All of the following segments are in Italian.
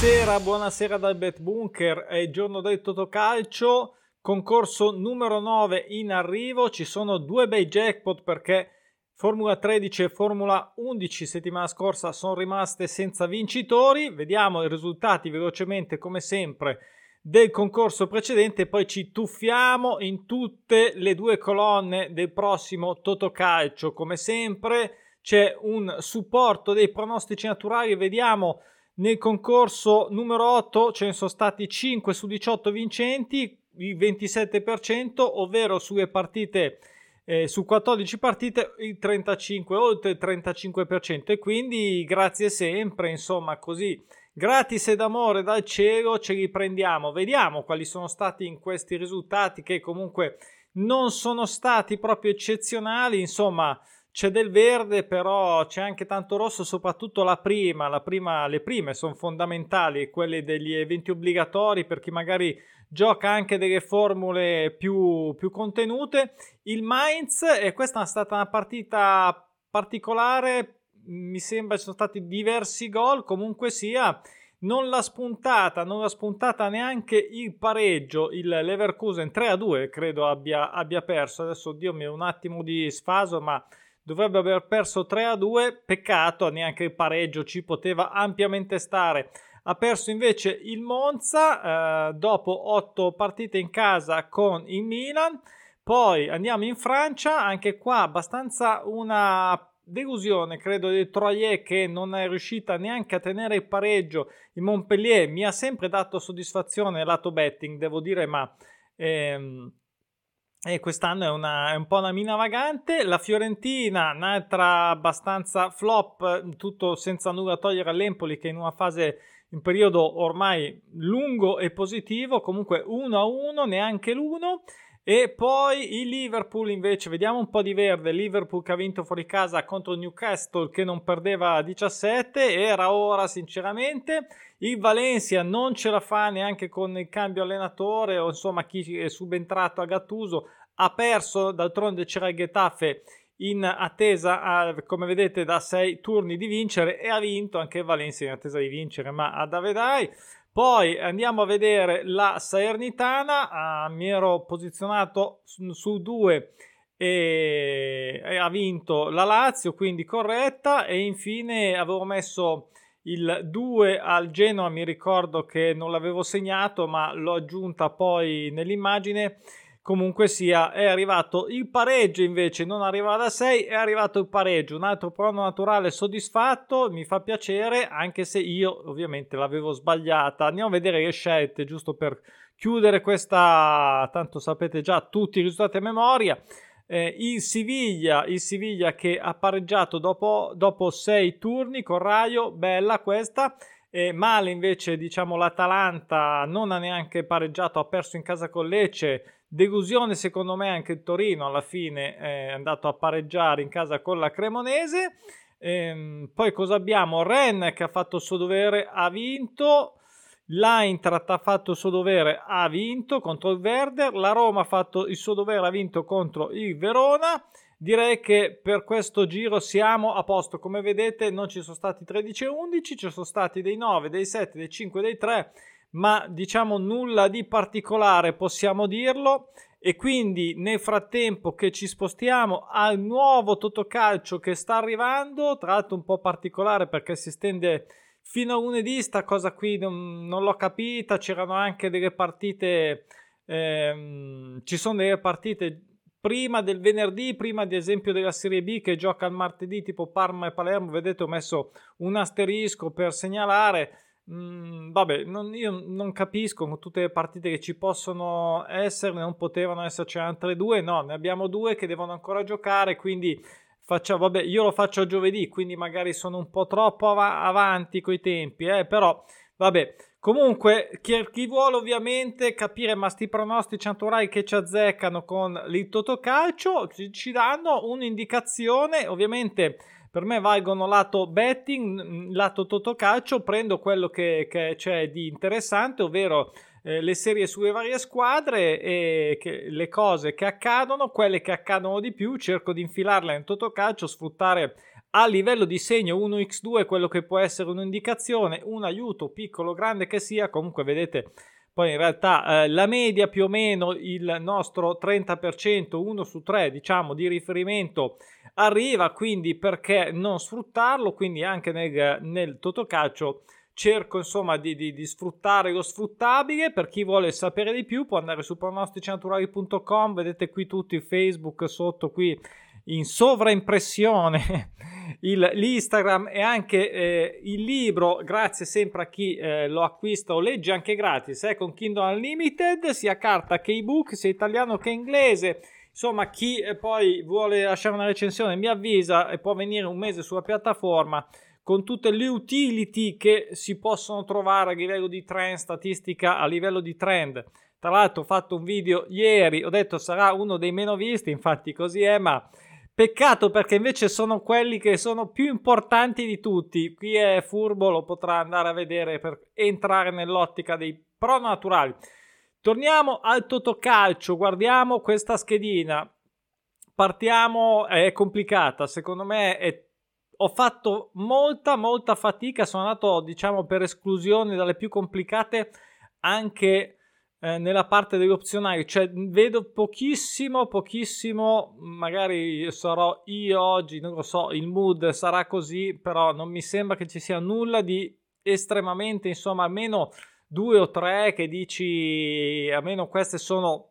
Buonasera, buonasera dal Bet Bunker, è il giorno del Totocalcio, concorso numero 9 in arrivo, ci sono due bei jackpot perché Formula 13 e Formula 11 settimana scorsa sono rimaste senza vincitori, vediamo i risultati velocemente come sempre del concorso precedente, poi ci tuffiamo in tutte le due colonne del prossimo Totocalcio, come sempre c'è un supporto dei pronostici naturali, vediamo nel concorso numero 8 ce ne sono stati 5 su 18 vincenti, il 27%, ovvero sulle partite eh, su 14 partite il 35 oltre il 35% e quindi grazie sempre, insomma, così gratis ed amore dal cielo ce li prendiamo. Vediamo quali sono stati in questi risultati che comunque non sono stati proprio eccezionali, insomma, c'è del verde, però c'è anche tanto rosso, soprattutto la prima, la prima le prime sono fondamentali, quelle degli eventi obbligatori per chi magari gioca anche delle formule più, più contenute. Il Mainz, e questa è stata una partita particolare, mi sembra ci sono stati diversi gol, comunque sia non l'ha spuntata, non l'ha spuntata neanche il pareggio, il Leverkusen 3 a 2 credo abbia, abbia perso, adesso Dio mio un attimo di sfaso ma dovrebbe aver perso 3 a 2, peccato, neanche il pareggio ci poteva ampiamente stare. Ha perso invece il Monza eh, dopo 8 partite in casa con il Milan. Poi andiamo in Francia, anche qua abbastanza una delusione, credo, di Troyer che non è riuscita neanche a tenere il pareggio. Il Montpellier mi ha sempre dato soddisfazione lato betting, devo dire, ma ehm, e quest'anno è, una, è, un po' una mina vagante. La Fiorentina, un'altra abbastanza flop, tutto senza nulla togliere all'Empoli che in una fase, in periodo ormai lungo e positivo, comunque 1 a 1, neanche l'uno. E poi il Liverpool invece, vediamo un po' di verde, Liverpool che ha vinto fuori casa contro Newcastle che non perdeva 17, era ora sinceramente. Il Valencia non ce la fa neanche con il cambio allenatore o insomma chi è subentrato a Gattuso ha perso, d'altronde c'era il Getafe in attesa, come vedete, da sei turni di vincere e ha vinto anche il Valencia in attesa di vincere, ma a da vedrai. Poi andiamo a vedere la Salernitana, ah, mi ero posizionato su, su due e, e, ha vinto la Lazio, quindi corretta. E infine avevo messo il 2 al Genoa, mi ricordo che non l'avevo segnato ma l'ho aggiunta poi nell'immagine comunque sia è arrivato il pareggio invece non arriva da 6 è arrivato il pareggio. Un altro prono naturale soddisfatto mi fa piacere anche se io ovviamente l'avevo sbagliata. Andiamo a vedere le scelte giusto per chiudere questa tanto sapete già tutti i risultati a memoria. Eh, il Siviglia il Siviglia che ha pareggiato dopo, dopo 6 turni con Raio bella questa e male invece diciamo l'Atalanta non ha neanche pareggiato ha perso in casa con Lecce Delusione secondo me anche il Torino alla fine è andato a pareggiare in casa con la Cremonese. Ehm, poi cosa abbiamo? Ren che ha fatto il suo dovere, ha vinto. L'Eintracht ha fatto il suo dovere, ha vinto contro il Werder. La Roma ha fatto il suo dovere, ha vinto contro il Verona. Direi che per questo giro siamo a posto. Come vedete non ci sono stati 13 e 11, ci sono stati dei 9, dei 7, dei 5, dei 3 ma diciamo nulla di particolare possiamo dirlo e quindi nel frattempo che ci spostiamo al nuovo Totocalcio che sta arrivando, tra l'altro un po' particolare perché si stende fino a lunedì, sta cosa qui non, non l'ho capita, c'erano anche delle partite, ehm, ci sono delle partite prima del venerdì, prima ad esempio della Serie B che gioca il martedì tipo Parma e Palermo, vedete ho messo un asterisco per segnalare Mm, vabbè, non, io non capisco con tutte le partite che ci possono essere, non potevano esserci altre due, no, ne abbiamo due che devono ancora giocare, quindi faccio, vabbè, io lo faccio giovedì, quindi magari sono un po' troppo av- avanti coi tempi, eh, però vabbè. Comunque, chi, chi vuole ovviamente capire ma sti pronostici naturali che ci azzeccano con il Totocalcio, ci, ci danno un'indicazione, ovviamente per me valgono lato betting, lato totocalcio, prendo quello che, che c'è di interessante, ovvero eh, le serie sulle varie squadre e che, le cose che accadono, quelle che accadono di più, cerco di infilarle in totocalcio, sfruttare a livello di segno 1x2 quello che può essere un'indicazione, un aiuto piccolo o grande che sia, comunque vedete poi in realtà eh, la media più o meno il nostro 30%, 1 su 3 diciamo di riferimento arriva, quindi perché non sfruttarlo? Quindi anche nel, nel totocalcio cerco insomma di, di, di, sfruttare lo sfruttabile per chi vuole sapere di più può andare su pronosticinaturali.com vedete qui tutti Facebook sotto qui in sovraimpressione il, l'Instagram e anche eh, il libro, grazie sempre a chi eh, lo acquista o legge anche gratis, eh, con Kindle Unlimited, sia carta che ebook, sia italiano che inglese. Insomma, chi eh, poi vuole lasciare una recensione mi avvisa e può venire un mese sulla piattaforma con tutte le utility che si possono trovare a livello di trend, statistica, a livello di trend. Tra l'altro ho fatto un video ieri, ho detto sarà uno dei meno visti, infatti così è, ma Peccato perché invece sono quelli che sono più importanti di tutti. Qui è furbo, lo potrà andare a vedere per entrare nell'ottica dei pro naturali. Torniamo al Totocalcio, guardiamo questa schedina. Partiamo, è complicata, secondo me è, ho fatto molta molta fatica, sono andato diciamo per esclusione dalle più complicate anche eh, nella parte degli opzionali, cioè vedo pochissimo, pochissimo, magari sarò io oggi, non lo so, il mood sarà così, però non mi sembra che ci sia nulla di estremamente, insomma, almeno due o tre che dici, almeno queste sono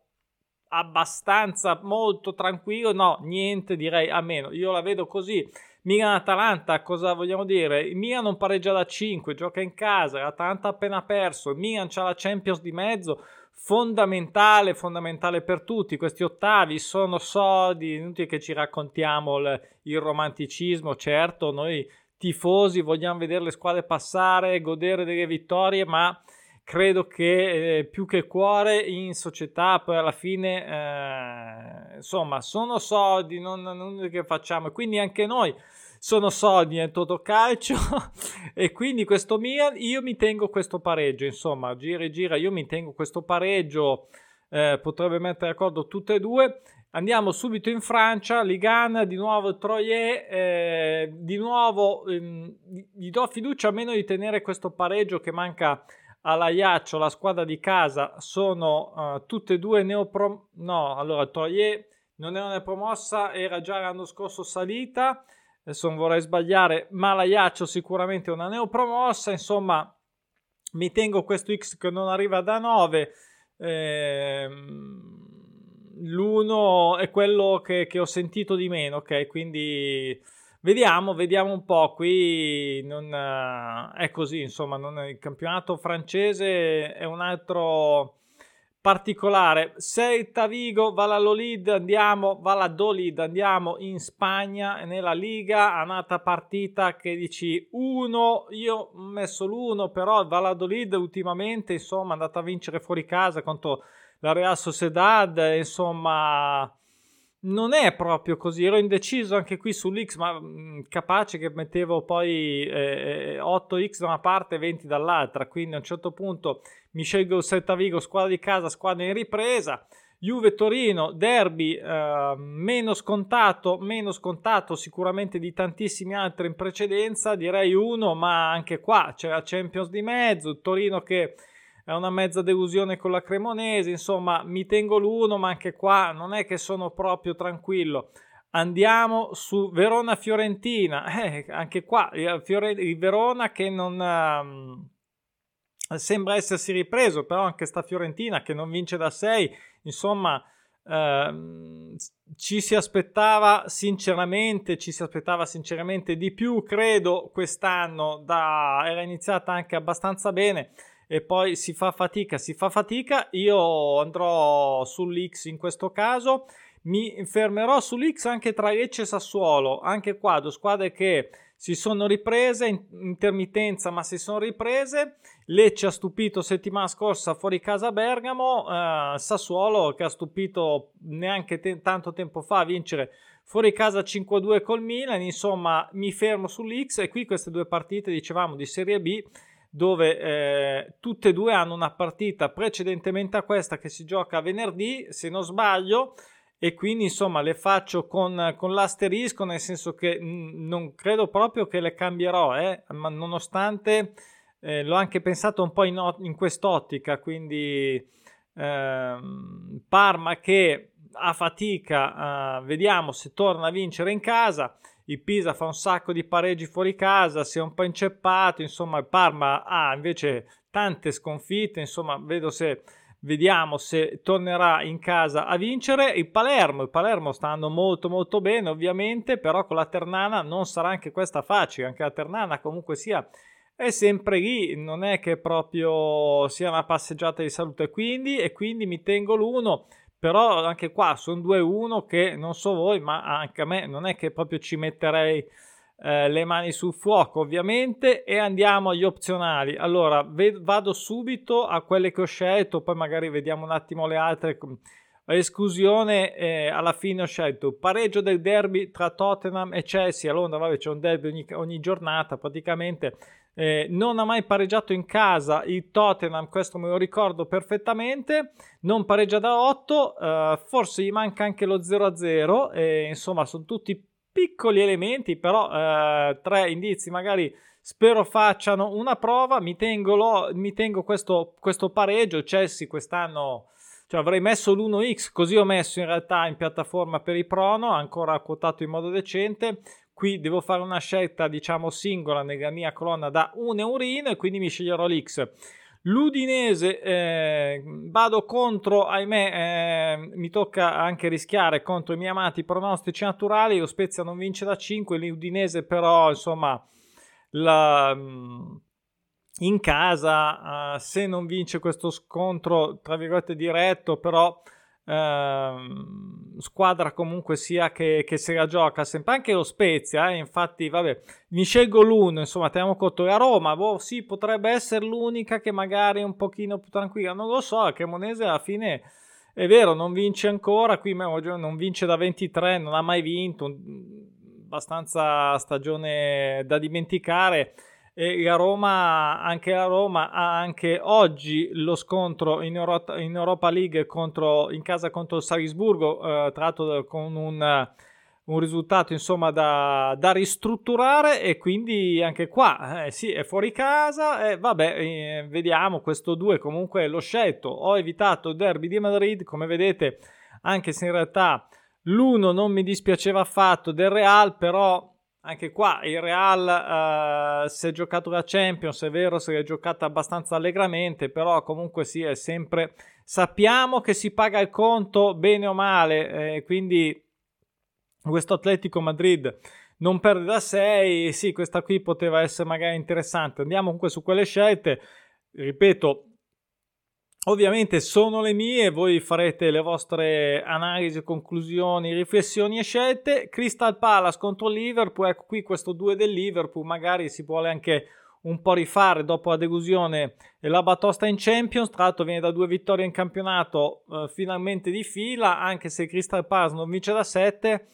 abbastanza molto tranquillo, no, niente direi a meno, io la vedo così. Milan-Atalanta, cosa vogliamo dire? Il Milan non pareggia da 5, gioca in casa, l'Atalanta ha appena perso, il Milan c'ha la Champions di mezzo, fondamentale, fondamentale per tutti. Questi ottavi sono soldi, inutile che ci raccontiamo il, il romanticismo, certo, noi tifosi vogliamo vedere le squadre passare, godere delle vittorie, ma credo che eh, più che cuore in società poi alla fine eh, insomma sono soldi non, non che facciamo quindi anche noi sono soldi nel Totocalcio e quindi questo Milan io mi tengo questo pareggio insomma gira e gira io mi tengo questo pareggio eh, potrebbe mettere d'accordo tutte e due. Andiamo subito in Francia, Ligan, di nuovo Troyer, eh, di nuovo ehm, gli do fiducia a meno di tenere questo pareggio che manca alla Iaccio, la squadra di casa, sono uh, tutte e due neoprom... No, allora Troyer non era neopromossa, era già l'anno scorso salita, adesso non vorrei sbagliare, ma la Iaccio sicuramente è una neopromossa, insomma mi tengo questo X che non arriva da 9, ehm, l'uno è quello che, che, ho sentito di meno, ok? Quindi vediamo, vediamo un po'. Qui non, è così, insomma, non, il campionato francese è un altro particolare. Celta Vigo, Valladolid, andiamo, Valladolid, andiamo in Spagna nella Liga, annata partita che dici 1, io ho messo l'1, però Valladolid ultimamente insomma è andata a vincere fuori casa contro la Real Sociedad, insomma non è proprio così, ero indeciso anche qui sull'X, ma mh, mm, capace che mettevo poi eh, 8X da una parte e 20 dall'altra, quindi a un certo punto mi scelgo il Celta Vigo, squadra di casa, squadra in ripresa. Juve Torino, derby eh, meno scontato, meno scontato sicuramente di tantissimi altri in precedenza, direi uno, ma anche qua c'è la Champions di mezzo, Torino che è una mezza delusione con la Cremonese, insomma mi tengo l'uno, ma anche qua non è che sono proprio tranquillo. Andiamo su Verona-Fiorentina, eh, anche qua il, Verona che non uh, sembra essersi ripreso, però anche sta Fiorentina che non vince da 6, insomma uh, ci si aspettava sinceramente, ci si aspettava sinceramente di più, credo quest'anno da, era iniziata anche abbastanza bene e poi si fa fatica, si fa fatica. Io andrò sull'X in questo caso. Mi fermerò sull'X anche tra Lecce e Sassuolo. Anche qua, due squadre che si sono riprese in intermittenza, ma si sono riprese. Lecce ha stupito settimana scorsa fuori casa Bergamo. Eh, Sassuolo che ha stupito neanche te- tanto tempo fa a vincere fuori casa 5-2 col Milan. Insomma, mi fermo sull'X e qui queste due partite, dicevamo, di Serie B dove eh, tutte e due hanno una partita precedentemente a questa che si gioca venerdì, se non sbaglio, e quindi insomma le faccio con, con l'asterisco nel senso che mh, non credo proprio che le cambierò, eh, ma nonostante eh, l'ho anche pensato un po' in, in quest'ottica, quindi eh, Parma che a fatica, uh, vediamo se torna a vincere in casa. Il Pisa fa un sacco di pareggi fuori casa, si è un po' inceppato, insomma il Parma ha invece tante sconfitte, insomma vedo se vediamo se tornerà in casa a vincere il Palermo. Il Palermo sta andando molto molto bene, ovviamente, però con la Ternana non sarà anche questa facile, anche la Ternana comunque sia è sempre lì, non è che proprio sia una passeggiata di salute, quindi e quindi mi tengo l'uno però anche qua sono 2-1 che non so voi, ma anche a me non è che proprio ci metterei eh, le mani sul fuoco, ovviamente, e andiamo agli opzionali. Allora, ved- vado subito a quelle che ho scelto, poi magari vediamo un attimo le altre. Esclusione, eh, alla fine ho scelto pareggio del derby tra Tottenham e Chelsea. A Londra, vabbè, c'è un derby ogni, ogni giornata praticamente eh, non ha mai pareggiato in casa il Tottenham, questo me lo ricordo perfettamente. Non pareggia da 8, eh, forse gli manca anche lo 0-0. E, insomma, sono tutti piccoli elementi, però eh, tre indizi magari spero facciano una prova. Mi tengo, lo, mi tengo questo, questo pareggio. Chelsea quest'anno cioè avrei messo l'1x, così ho messo in realtà in piattaforma per i prono, ancora quotato in modo decente qui devo fare una scelta diciamo singola nella mia colonna da un eurino e quindi mi sceglierò l'X. L'Udinese eh, vado contro, ahimè, eh, mi tocca anche rischiare contro i miei amati pronostici naturali. Lo Spezia non vince da 5, l'Udinese però, insomma, la, mm, in casa, uh, se non vince questo scontro, tra virgolette, diretto, però Ehm, squadra comunque sia che, che, se la gioca sempre anche lo Spezia eh, infatti vabbè mi scelgo l'uno insomma teniamo conto la Roma boh, sì potrebbe essere l'unica che magari è un pochino più tranquilla non lo so la Cremonese alla fine è vero non vince ancora qui non vince da 23 non ha mai vinto abbastanza stagione da dimenticare e la Roma, anche la Roma ha anche oggi lo scontro in Europa, in Europa League contro, in casa contro il Salisburgo, eh, tra l'altro con un, un risultato insomma da, da, ristrutturare e quindi anche qua eh, sì è fuori casa e vabbè eh, vediamo questo 2 comunque l'ho scelto. Ho evitato il derby di Madrid come vedete anche se in realtà l'uno non mi dispiaceva affatto del Real però anche qua il Real uh, si è giocato la Champions, è vero, si è giocata abbastanza allegramente, però comunque sì, è sempre... Sappiamo che si paga il conto bene o male, eh, quindi questo Atletico Madrid non perde da 6, sì, questa qui poteva essere magari interessante. Andiamo comunque su quelle scelte, ripeto, Ovviamente sono le mie, voi farete le vostre analisi, conclusioni, riflessioni e scelte. Crystal Palace contro Liverpool, ecco qui questo 2 del Liverpool, magari si vuole anche un po' rifare dopo la delusione e la batosta in Champions. Tra l'altro viene da due vittorie in campionato eh, finalmente di fila, anche se Crystal Palace non vince da 7.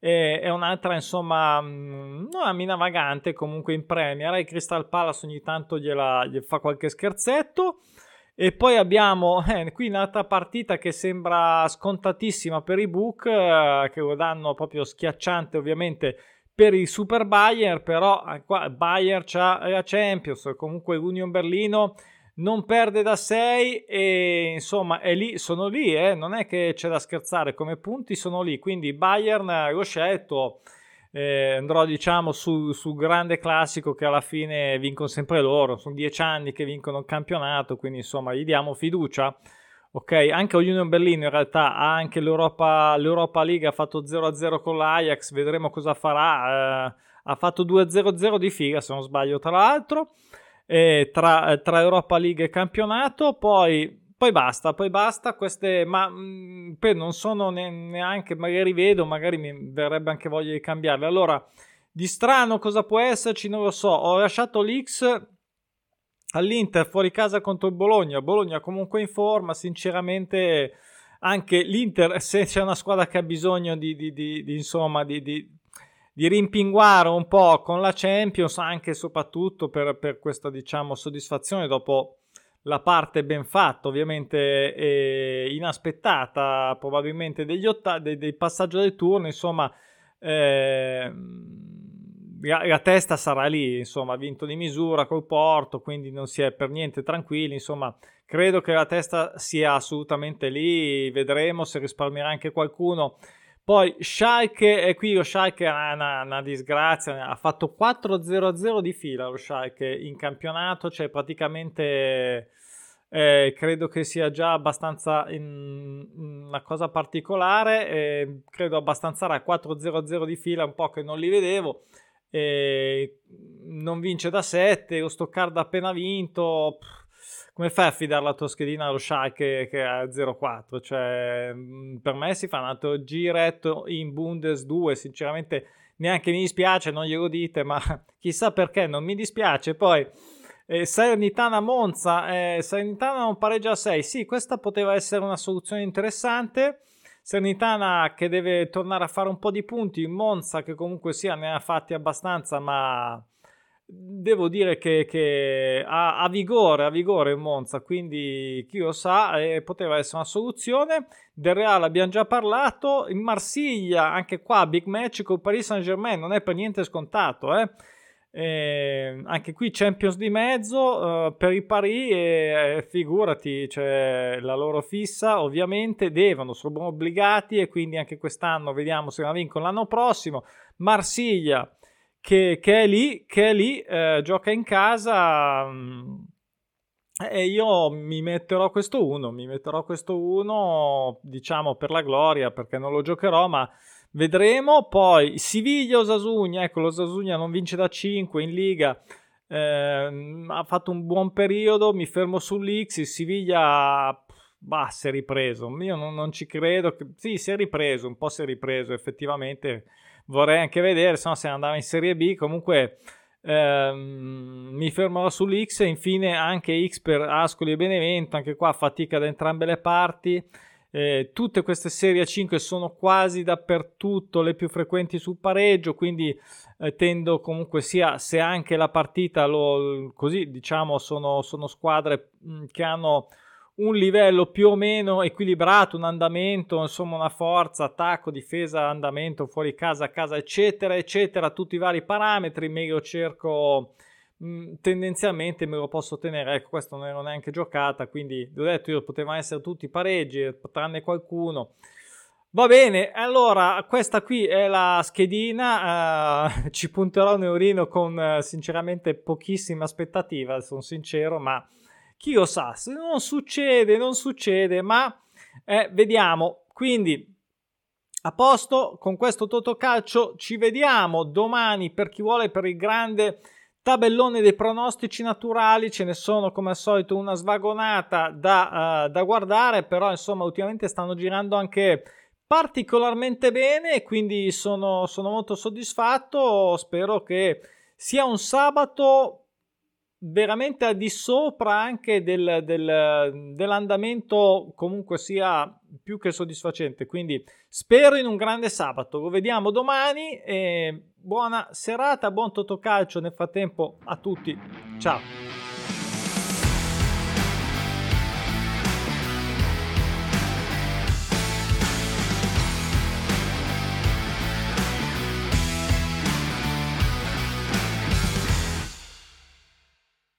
Eh, è un'altra, insomma, mm, una mina vagante comunque in Premier. E Crystal Palace ogni tanto gliela, gli fa qualche scherzetto. E poi abbiamo eh, qui un'altra partita che sembra scontatissima per i Book, eh, che lo danno proprio schiacciante ovviamente per il Super Bayern, però eh, qua Bayern c'ha la Champions, comunque l'Union Berlino non perde da 6 e insomma è lì, sono lì, eh, non è che c'è da scherzare, come punti sono lì, quindi Bayern eh, l'ho scelto eh, andrò diciamo sul su grande classico che alla fine vincono sempre loro, sono dieci anni che vincono il campionato, quindi insomma gli diamo fiducia. Ok, anche Union Berlino in realtà ha anche l'Europa, l'Europa League, ha fatto 0-0 con l'Ajax, vedremo cosa farà. Eh, ha fatto 2-0-0 di figa, se non sbaglio, tra l'altro, eh, tra, tra Europa League e campionato. Poi poi basta, poi basta queste, ma mh, mm, poi non sono ne, neanche, magari vedo, magari mi verrebbe anche voglia di cambiarle. Allora, di strano cosa può esserci? Non lo so. Ho lasciato l'X all'Inter fuori casa contro il Bologna. Bologna comunque in forma, sinceramente anche l'Inter, se c'è una squadra che ha bisogno di, di, di, di insomma, di, rimpinguare un po' con la Champions, anche e soprattutto per, per questa, diciamo, soddisfazione dopo la parte ben fatta, ovviamente eh, inaspettata, probabilmente degli otta- dei, dei passaggio del turno, insomma, eh, la, la, testa sarà lì, insomma, ha vinto di misura col Porto, quindi non si è per niente tranquilli, insomma, credo che la testa sia assolutamente lì, vedremo se risparmierà anche qualcuno. Poi Schalke, e qui lo Schalke è una, una, disgrazia, ha fatto 4-0-0 di fila lo Schalke in campionato, cioè praticamente eh, credo che sia già abbastanza in, una cosa particolare, eh, credo abbastanza rara, 4-0-0 di fila, un po' che non li vedevo, eh, non vince da 7, lo Stoccarda ha appena vinto, come fai a affidare la tua schedina allo Schalke che è 0-4? Cioè, per me si fa un altro giretto in Bundes 2, sinceramente neanche mi dispiace, non glielo dite, ma chissà perché non mi dispiace, poi... Eh, Salernitana Monza, eh, Salernitana non pareggia a 6. Sì, questa poteva essere una soluzione interessante. Salernitana che deve tornare a fare un po' di punti, Monza che comunque sia ne ha fatti abbastanza, ma devo dire che, che ha, ha, vigore, ha vigore il Monza, quindi chi lo sa, eh, poteva essere una soluzione. Del Real abbiamo già parlato, in Marsiglia anche qua big match con Paris Saint Germain, non è per niente scontato, eh. Eh, anche qui Champions di mezzo uh, per i Paris e figurati, cioè, la loro fissa ovviamente devono, sono obbligati e quindi anche quest'anno vediamo se la vincono l'anno prossimo. Marsiglia che, che è lì, che è lì eh, gioca in casa mm, e io mi metterò questo 1, mi metterò questo 1 diciamo per la gloria perché non lo giocherò ma vedremo. Poi Siviglia o Sasugna, ecco lo Sasugna non vince da 5 in Liga. Eh, ha fatto un buon periodo, mi fermo sull'X, il Siviglia bah, si è ripreso, io non, non ci credo, che... sì si è ripreso, un po' si è ripreso effettivamente, vorrei anche vedere, se no se andava in Serie B, comunque ehm, mi fermerò sull'X e infine anche X per Ascoli e Benevento, anche qua fatica da entrambe le parti. Eh, tutte queste serie 5 sono quasi dappertutto le più frequenti sul pareggio, quindi eh, tendo comunque sia se anche la partita lo, così diciamo sono, sono squadre che hanno un livello più o meno equilibrato, un andamento, insomma una forza, attacco, difesa, andamento, fuori casa, casa, eccetera, eccetera, tutti i vari parametri, meglio cerco mh, mm, tendenzialmente me lo posso tenere, ecco questo non ero neanche giocata, quindi ho detto io potevano essere tutti pareggi, tranne qualcuno. Va bene, allora questa qui è la schedina, uh, ci punterò un eurino con uh, sinceramente pochissima aspettativa, sono sincero, ma chi lo sa, se non succede, non succede, ma eh, vediamo. Quindi a posto con questo Totocalcio, ci vediamo domani per chi vuole per il grande tabellone dei pronostici naturali, ce ne sono come al solito una svagonata da, uh, da guardare, però insomma ultimamente stanno girando anche particolarmente bene quindi sono, sono molto soddisfatto, spero che sia un sabato veramente al di sopra anche del, del, dell'andamento comunque sia più che soddisfacente. Quindi spero in un grande sabato. Lo vediamo domani e buona serata buon totocalcio nel frattempo a tutti. Ciao